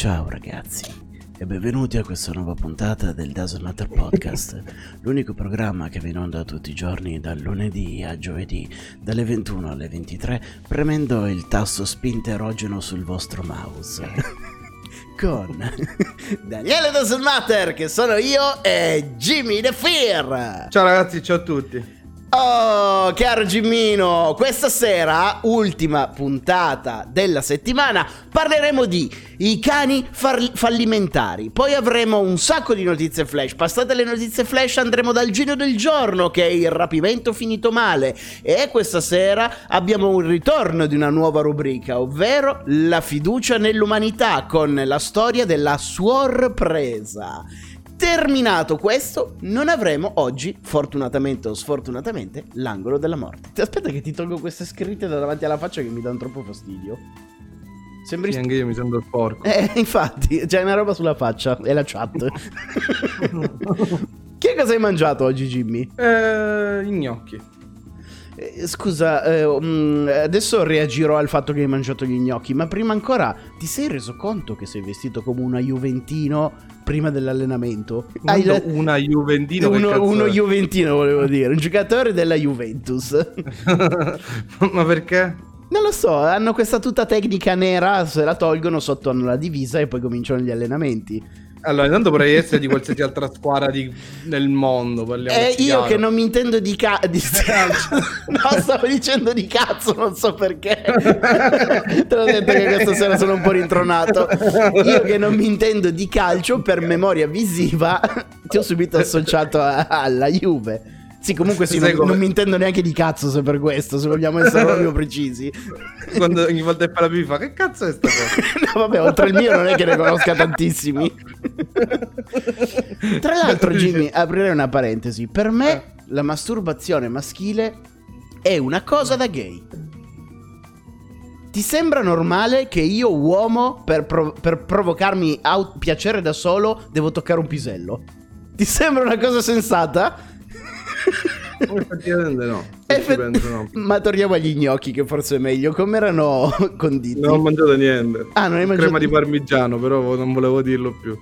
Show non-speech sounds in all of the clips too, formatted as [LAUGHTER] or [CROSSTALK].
Ciao ragazzi e benvenuti a questa nuova puntata del Doesn't Matter Podcast, [LAUGHS] l'unico programma che viene in onda tutti i giorni dal lunedì a giovedì dalle 21 alle 23 premendo il tasto spinta erogeno sul vostro mouse. [LAUGHS] Con [LAUGHS] Daniele Doesn't Matter che sono io e Jimmy The Fear. Ciao ragazzi, ciao a tutti. Oh, caro Gimmino, questa sera, ultima puntata della settimana, parleremo di i cani far- fallimentari. Poi avremo un sacco di notizie flash. Passate le notizie flash andremo dal giro del giorno, che è il rapimento finito male. E questa sera abbiamo un ritorno di una nuova rubrica, ovvero la fiducia nell'umanità, con la storia della sorpresa. Terminato questo, non avremo oggi, fortunatamente o sfortunatamente, l'angolo della morte. Aspetta che ti tolgo queste scritte da davanti alla faccia che mi danno troppo fastidio. Sembri... Sì, anche io mi sento il porco. Eh, [LAUGHS] infatti, c'è una roba sulla faccia, è la chat. [LAUGHS] che cosa hai mangiato oggi, Jimmy? Eh, i gnocchi. Eh, Scusa, eh, mm, adesso reagirò al fatto che hai mangiato gli gnocchi, ma prima ancora ti sei reso conto che sei vestito come una Juventino prima dell'allenamento? Hai la- una Juventino uno, uno? Juventino volevo dire, un giocatore della Juventus. [LAUGHS] Ma perché? Non lo so, hanno questa tuta tecnica nera, se la tolgono sotto hanno la divisa e poi cominciano gli allenamenti. Allora, intanto potrei essere di qualsiasi altra squadra di- nel mondo. Eh, io chiaro. che non mi intendo di ca- di [LAUGHS] calcio. no, stavo dicendo di cazzo, non so perché. [LAUGHS] Te l'ho detto che questa sera sono un po' rintronato. Io che non mi intendo di calcio per memoria visiva, ti ho subito associato a- alla Juve. Sì, comunque sì, non, non mi intendo neanche di cazzo se per questo, se vogliamo essere proprio [LAUGHS] precisi. Quando ogni volta che fa la più fa, che cazzo è sta cosa? [LAUGHS] No, vabbè, oltre il mio non è che ne conosca tantissimi. [LAUGHS] Tra l'altro, Jimmy, aprirei una parentesi. Per me la masturbazione maschile è una cosa da gay. Ti sembra normale che io, uomo, per, pro- per provocarmi au- piacere da solo, devo toccare un pisello? Ti sembra una cosa sensata? Effettivamente no. Se ci Effe- penso, no. Ma torniamo agli gnocchi, che forse è meglio. Come erano [LAUGHS] conditi? Non ho mangiato niente. Ah, non hai mangiato Crema di parmigiano, però non volevo dirlo più.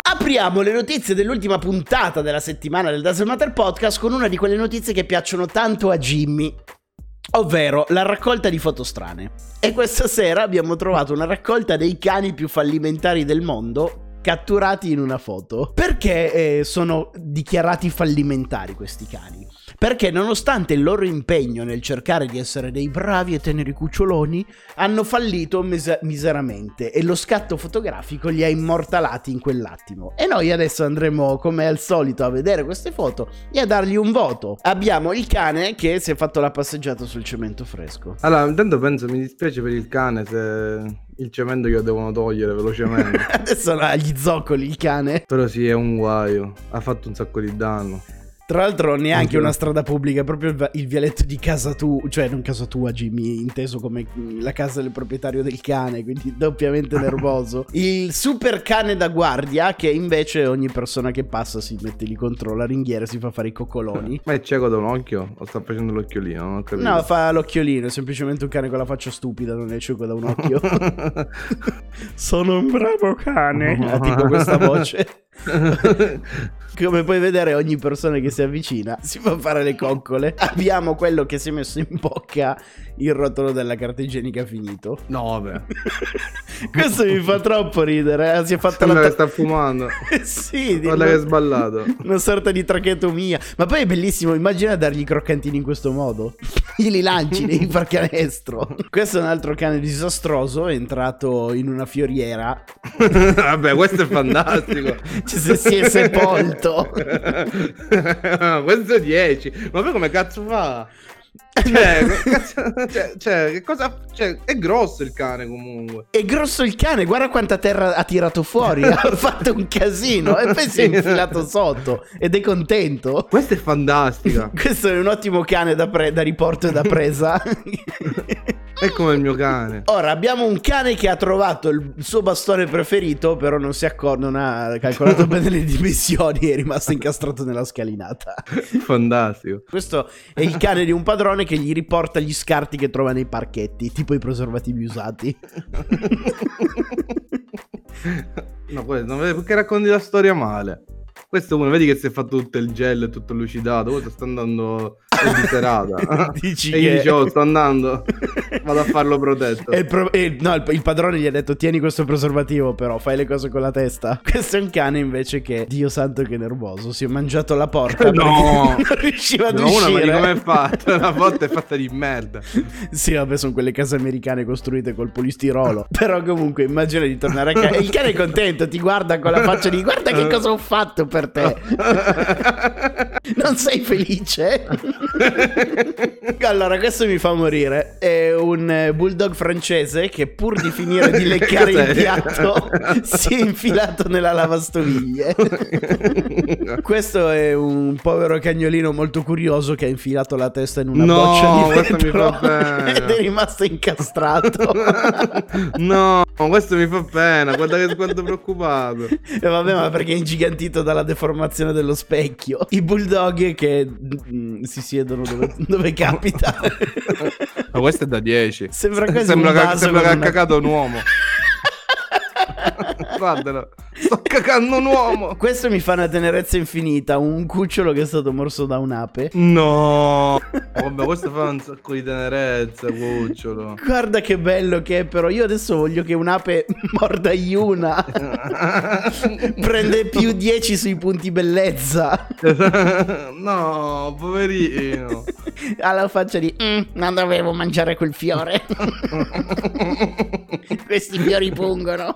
Apriamo le notizie dell'ultima puntata della settimana del Dazzle Matter Podcast con una di quelle notizie che piacciono tanto a Jimmy. Ovvero la raccolta di foto strane. E questa sera abbiamo trovato una raccolta dei cani più fallimentari del mondo catturati in una foto. Perché eh, sono dichiarati fallimentari questi cani? Perché nonostante il loro impegno nel cercare di essere dei bravi e teneri cuccioloni, hanno fallito mise- miseramente e lo scatto fotografico li ha immortalati in quell'attimo. E noi adesso andremo come al solito a vedere queste foto e a dargli un voto. Abbiamo il cane che si è fatto la passeggiata sul cemento fresco. Allora, intanto penso, mi dispiace per il cane se il cemento glielo devono togliere velocemente. [LAUGHS] Adesso ha gli zoccoli il cane. Però sì, è un guaio. Ha fatto un sacco di danno. Tra l'altro neanche una strada pubblica, è proprio il, vialetto di casa tua, cioè non casa tua Jimmy, inteso come mm, la casa del proprietario del cane, quindi doppiamente [LAUGHS] nervoso. Il super cane da guardia che invece ogni persona che passa si mette lì contro la ringhiera e si fa fare i coccoloni. Ma è cieco da un occhio? O sta facendo l'occhiolino? No, fa l'occhiolino, è semplicemente un cane con la faccia stupida, non è cieco da un occhio. [LAUGHS] [LAUGHS] Sono un bravo cane, ha tipo questa voce. Come puoi vedere, ogni persona che si avvicina si fa fare le coccole. [LAUGHS] Abbiamo quello che si è messo in bocca il rotolo della carta igienica finito. no, vabbè. [LAUGHS] Questo mi fa troppo ridere. eh. Si è fatta Sembra la che sta fumando. [LAUGHS] sì, di- Guarda che è sballato. una sorta di tracheotomia. Ma poi è bellissimo, immagina dargli i croccantini in questo modo. Glieli lanci, devi far canestro. Questo è un altro cane disastroso, è entrato in una fioriera. Vabbè, questo è fantastico. Cioè, se si è sepolto. Fatto? [LAUGHS] Questo è 10. Ma poi come cazzo fa? Cioè, [LAUGHS] cioè, cioè, che cosa. Cioè, è grosso il cane comunque. È grosso il cane, guarda quanta terra ha tirato fuori, ha [LAUGHS] fatto un casino e poi si è infilato sotto ed è contento. Questa è fantastica. Questo è un ottimo cane da, pre- da riporto e da presa. È come il mio cane. Ora abbiamo un cane che ha trovato il suo bastone preferito, però non si accorge, non ha calcolato [LAUGHS] bene le dimensioni e è rimasto incastrato nella scalinata. Fantastico. Questo è il cane di un padrone che gli riporta gli scarti che trova nei parchetti, tipo i preservativi usati. [LAUGHS] No, questo, non perché racconti la storia male. Questo uno, vedi che si è fatto tutto il gel e tutto lucidato. Questo sta andando di [LAUGHS] serata. Dici e che- dice, oh, sto andando. Vado a farlo protetto. [LAUGHS] E il, pro- e- no, il, il padrone gli ha detto: Tieni questo preservativo, però fai le cose con la testa. [LAUGHS] Questo è un cane invece che, Dio santo, che nervoso. Si è mangiato la porta No. non riusciva ad No, una, ma di uscire. come è fatta? La volta è fatta di merda. Sì, vabbè, sono quelle case americane costruite col polistirolo. Però comunque immagina di tornare a casa. Il cane è contento, ti guarda con la faccia di guarda che cosa ho fatto per te. Non sei felice? [LAUGHS] allora, questo mi fa morire. È un eh, bulldog francese che pur di finire di leccare il [LAUGHS] piatto [LAUGHS] si è infilato nella lavastoviglie. Questo è un povero cagnolino molto curioso che ha infilato la testa in una No, boccia di vetro ed è rimasto incastrato. no, questo mi fa pena. Guarda che quanto preoccupato. E vabbè, ma perché è ingigantito dalla deformazione dello specchio. I bulldog che mm, si siedono dove, dove capita. [LAUGHS] Ma questo è da 10. Sembra quasi sembra un che, sembra che ha cacato un uomo. [LAUGHS] Guardalo, sto cacando un uomo. Questo mi fa una tenerezza infinita. Un cucciolo che è stato morso da un'ape. No, vabbè, questo fa un sacco di tenerezza, cucciolo. Guarda che bello che è, però. Io adesso voglio che un'ape [LAUGHS] morda Yuna. [LAUGHS] Prende più 10 sui punti bellezza. no, poverino. Ha la faccia di "Mm, non dovevo mangiare quel fiore. [LAUGHS] Questi fiori pungono.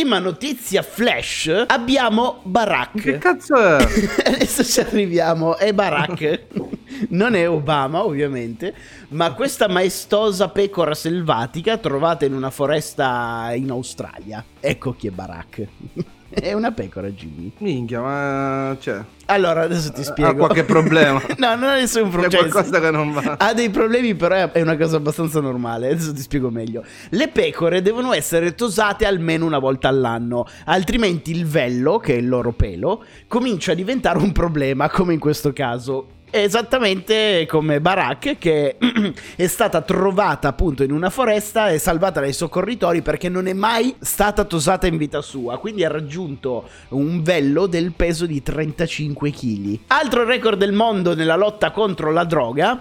Prima notizia flash abbiamo Barack. Che cazzo è? [LAUGHS] Adesso ci arriviamo, è Barack. [LAUGHS] Non è Obama, ovviamente, ma questa maestosa pecora selvatica trovata in una foresta in Australia. Ecco chi è Barack. [LAUGHS] [LAUGHS] È una pecora, Jimmy. Minchia, ma cioè, Allora, adesso ti spiego. ha qualche problema. [LAUGHS] no, non ha nessun C'è problema. qualcosa che non va. Ha dei problemi, però è una cosa abbastanza normale. Adesso ti spiego meglio. Le pecore devono essere tosate almeno una volta all'anno, altrimenti il vello, che è il loro pelo, comincia a diventare un problema, come in questo caso. Esattamente come Barak che [CLEARS THROAT] è stata trovata appunto in una foresta e salvata dai soccorritori perché non è mai stata tosata in vita sua, quindi ha raggiunto un vello del peso di 35 kg. Altro record del mondo nella lotta contro la droga,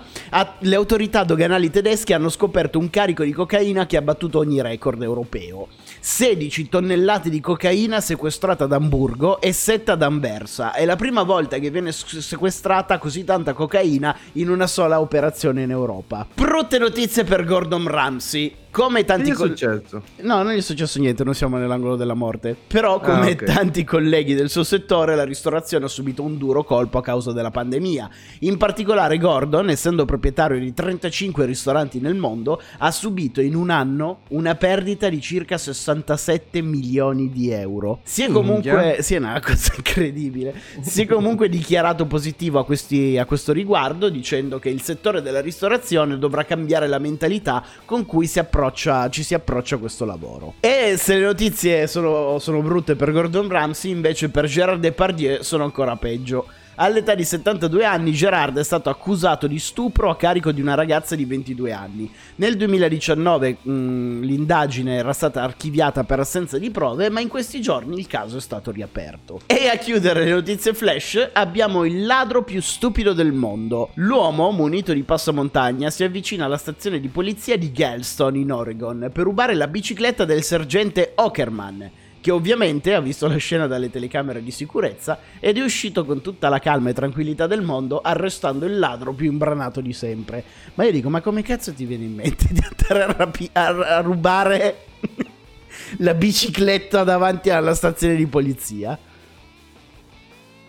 le autorità doganali tedesche hanno scoperto un carico di cocaina che ha battuto ogni record europeo. 16 tonnellate di cocaina sequestrata ad Amburgo e 7 ad Anversa. È la prima volta che viene sequestrata così tanta cocaina in una sola operazione in Europa. Brutte notizie per Gordon Ramsay. Come tanti gli è col- successo? No, non gli è successo niente, non siamo nell'angolo della morte. Però, come Ah, ok. tanti colleghi del suo settore, la ristorazione ha subito un duro colpo a causa della pandemia. In particolare, Gordon, essendo proprietario di 35 ristoranti nel mondo, ha subito in un anno una perdita di circa 67 milioni di euro. Si è comunque. Sì, è una cosa [LAUGHS] incredibile. Si è comunque dichiarato positivo a, questi- a questo riguardo, dicendo che il settore della ristorazione dovrà cambiare la mentalità con cui si approccia, ci si approccia a questo lavoro. E se le notizie sono, sono brutte per Gordon Ramsay, invece per Gerard Depardieu sono ancora peggio. All'età di 72 anni Gerard è stato accusato di stupro a carico di una ragazza di 22 anni. Nel 2019 mh, l'indagine era stata archiviata per assenza di prove, ma in questi giorni il caso è stato riaperto. E a chiudere le notizie flash abbiamo il ladro più stupido del mondo. L'uomo, munito di passamontagna, si avvicina alla stazione di polizia di Galveston in Oregon per rubare la bicicletta del sergente Ockerman. Che ovviamente ha visto la scena dalle telecamere di sicurezza ed è uscito con tutta la calma e tranquillità del mondo arrestando il ladro più imbranato di sempre. Ma io dico, ma come cazzo ti viene in mente di andare a, rapi- a, rubare [LAUGHS] la bicicletta davanti alla stazione di polizia?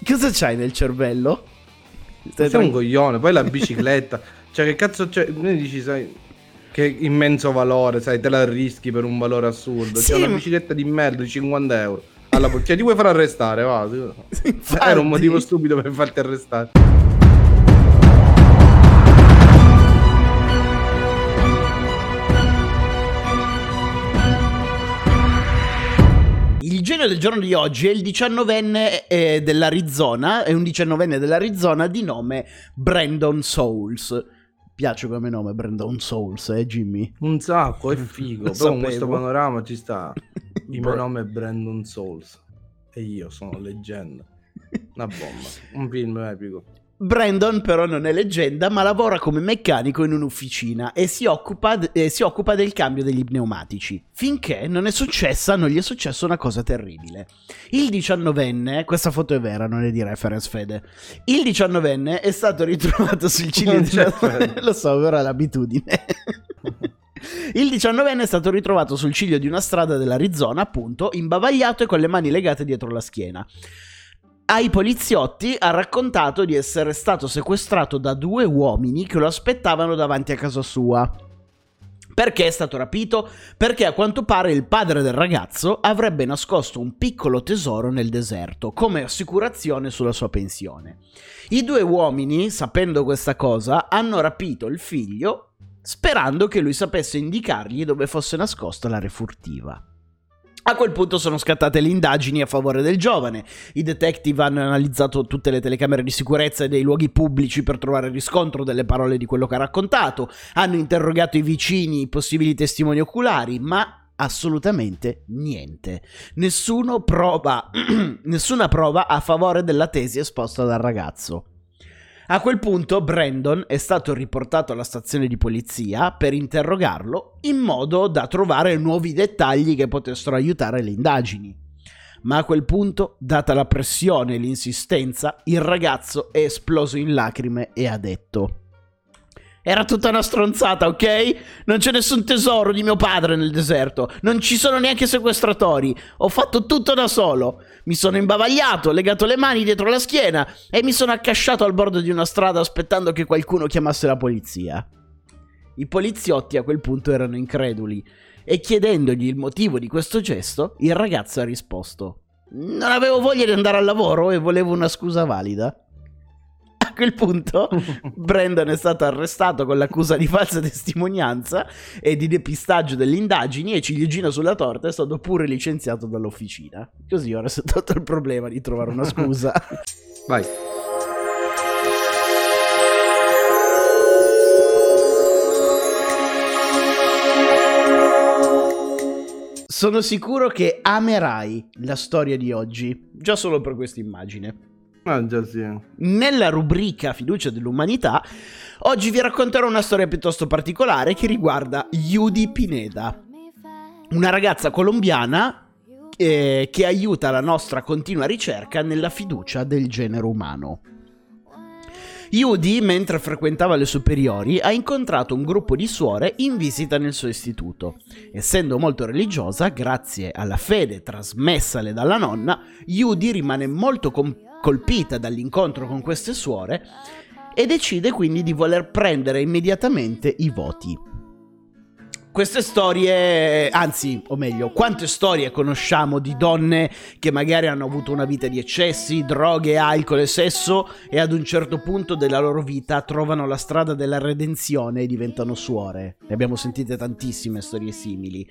Cosa c'hai nel cervello? Stai Sei un coglione, poi la bicicletta. cioè, che cazzo c'è? Mi dici, sai, che immenso valore, sai, te la rischi per un valore assurdo. Sì, c'è una bicicletta di merda di 50 euro. Alla cioè, ti vuoi far arrestare? Va, Era un motivo stupido per farti arrestare. Il genio del giorno di oggi è il diciannovenne eh, dell'Arizona, è un diciannovenne dell'Arizona di nome Brandon Souls piace come nome Brandon Souls, eh Jimmy? Un sacco, è figo. [LAUGHS] Però con questo panorama ci sta. [LAUGHS] Il mio nome è Brandon Souls. E io sono leggenda. Una bomba. Un film epico. Brandon però non è leggenda, ma lavora come meccanico in un'officina e si occupa, d- eh, si occupa, del cambio degli pneumatici. Finché non è successa, non gli è successa una cosa terribile. Il diciannovenne, questa foto è vera, non è di reference Fede. Il diciannovenne è stato ritrovato sul una... [LAUGHS] Lo so, però è l'abitudine. Il diciannovenne è stato ritrovato sul ciglio di una strada dell'Arizona, appunto, imbavagliato e con le mani legate dietro la schiena ai poliziotti ha raccontato di essere stato sequestrato da due uomini che lo aspettavano davanti a casa sua. Perché è stato rapito? Perché a quanto pare il padre del ragazzo avrebbe nascosto un piccolo tesoro nel deserto come assicurazione sulla sua pensione. I due uomini, sapendo questa cosa, hanno rapito il figlio sperando che lui sapesse indicargli dove fosse nascosta la refurtiva. A quel punto sono scattate le indagini a favore del giovane. I detective hanno analizzato tutte le telecamere di sicurezza e dei luoghi pubblici per trovare riscontro delle parole di quello che ha raccontato. Hanno interrogato i vicini, i possibili testimoni oculari, ma assolutamente niente. Prova, [CLEARS THROAT] nessuna prova a favore della tesi esposta dal ragazzo. A quel punto Brandon è stato riportato alla stazione di polizia per interrogarlo in modo da trovare nuovi dettagli che potessero aiutare le indagini. Ma a quel punto, data la pressione e l'insistenza, il ragazzo è esploso in lacrime e ha detto era tutta una stronzata, ok? Non c'è nessun tesoro di mio padre nel deserto. Non ci sono neanche sequestratori. Ho fatto tutto da solo. Mi sono imbavagliato, legato le mani dietro la schiena e mi sono accasciato al bordo di una strada aspettando che qualcuno chiamasse la polizia. I poliziotti a quel punto erano increduli e chiedendogli il motivo di questo gesto, il ragazzo ha risposto: Non avevo voglia di andare al lavoro e volevo una scusa valida a quel punto [LAUGHS] Brandon è stato arrestato con l'accusa di falsa testimonianza e di depistaggio delle indagini e ciliegina sulla torta è stato pure licenziato dall'officina. Così ora si è tolto il problema di trovare una scusa. [LAUGHS] Vai. Sono sicuro che amerai la storia di oggi, già solo per questa immagine. Ah, sì. Nella rubrica Fiducia dell'umanità, oggi vi racconterò una storia piuttosto particolare che riguarda Yudi Pineda, una ragazza colombiana eh, che aiuta la nostra continua ricerca nella fiducia del genere umano. Yudi, mentre frequentava le superiori, ha incontrato un gruppo di suore in visita nel suo istituto. Essendo molto religiosa, grazie alla fede trasmessale dalla nonna, Yudi rimane molto com- colpita dall'incontro con queste suore e decide quindi di voler prendere immediatamente i voti. Queste storie, anzi, o meglio, quante storie conosciamo di donne che magari hanno avuto una vita di eccessi, droghe, alcol e sesso e ad un certo punto della loro vita trovano la strada della redenzione e diventano suore. Ne abbiamo sentite tantissime storie simili.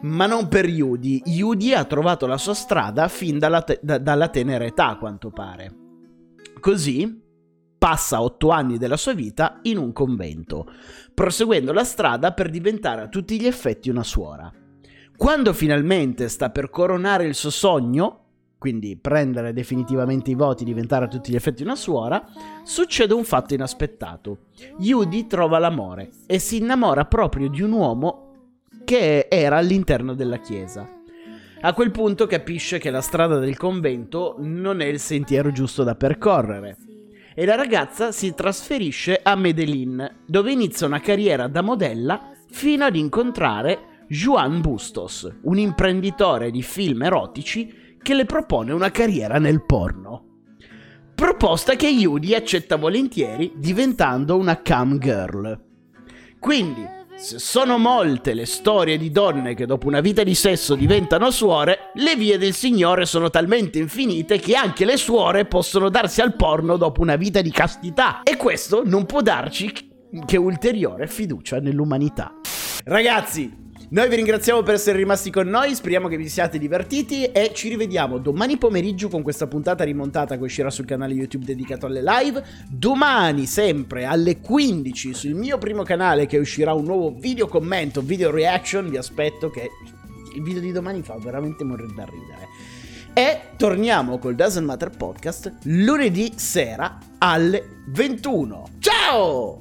Ma non per Yudi. Yudi ha trovato la sua strada fin dalla, te- da- dalla tenera età, a quanto pare. Così passa otto anni della sua vita in un convento, proseguendo la strada per diventare a tutti gli effetti una suora. Quando finalmente sta per coronare il suo sogno, quindi prendere definitivamente i voti, diventare a tutti gli effetti una suora, succede un fatto inaspettato. Judy trova l'amore e si innamora proprio di un uomo che era all'interno della chiesa. A quel punto capisce che la strada del convento non è il sentiero giusto da percorrere e la ragazza si trasferisce a Medellin, dove inizia una carriera da modella fino ad incontrare Juan Bustos, un imprenditore di film erotici che le propone una carriera nel porno. Proposta che Yudi accetta volentieri diventando una cam girl. Quindi, sono molte le storie di donne che dopo una vita di sesso diventano suore, le vie del Signore sono talmente infinite che anche le suore possono darsi al porno dopo una vita di castità. E questo non può darci che ulteriore fiducia nell'umanità. Ragazzi, noi vi ringraziamo per essere rimasti con noi, speriamo che vi siate divertiti e ci rivediamo domani pomeriggio con questa puntata rimontata che uscirà sul canale YouTube dedicato alle live. Domani sempre alle 15 sul mio primo canale che uscirà un nuovo video commento, video reaction, vi aspetto che il video di domani fa veramente morire da ridere. E torniamo col Doesn't Matter Podcast lunedì sera alle 21. Ciao!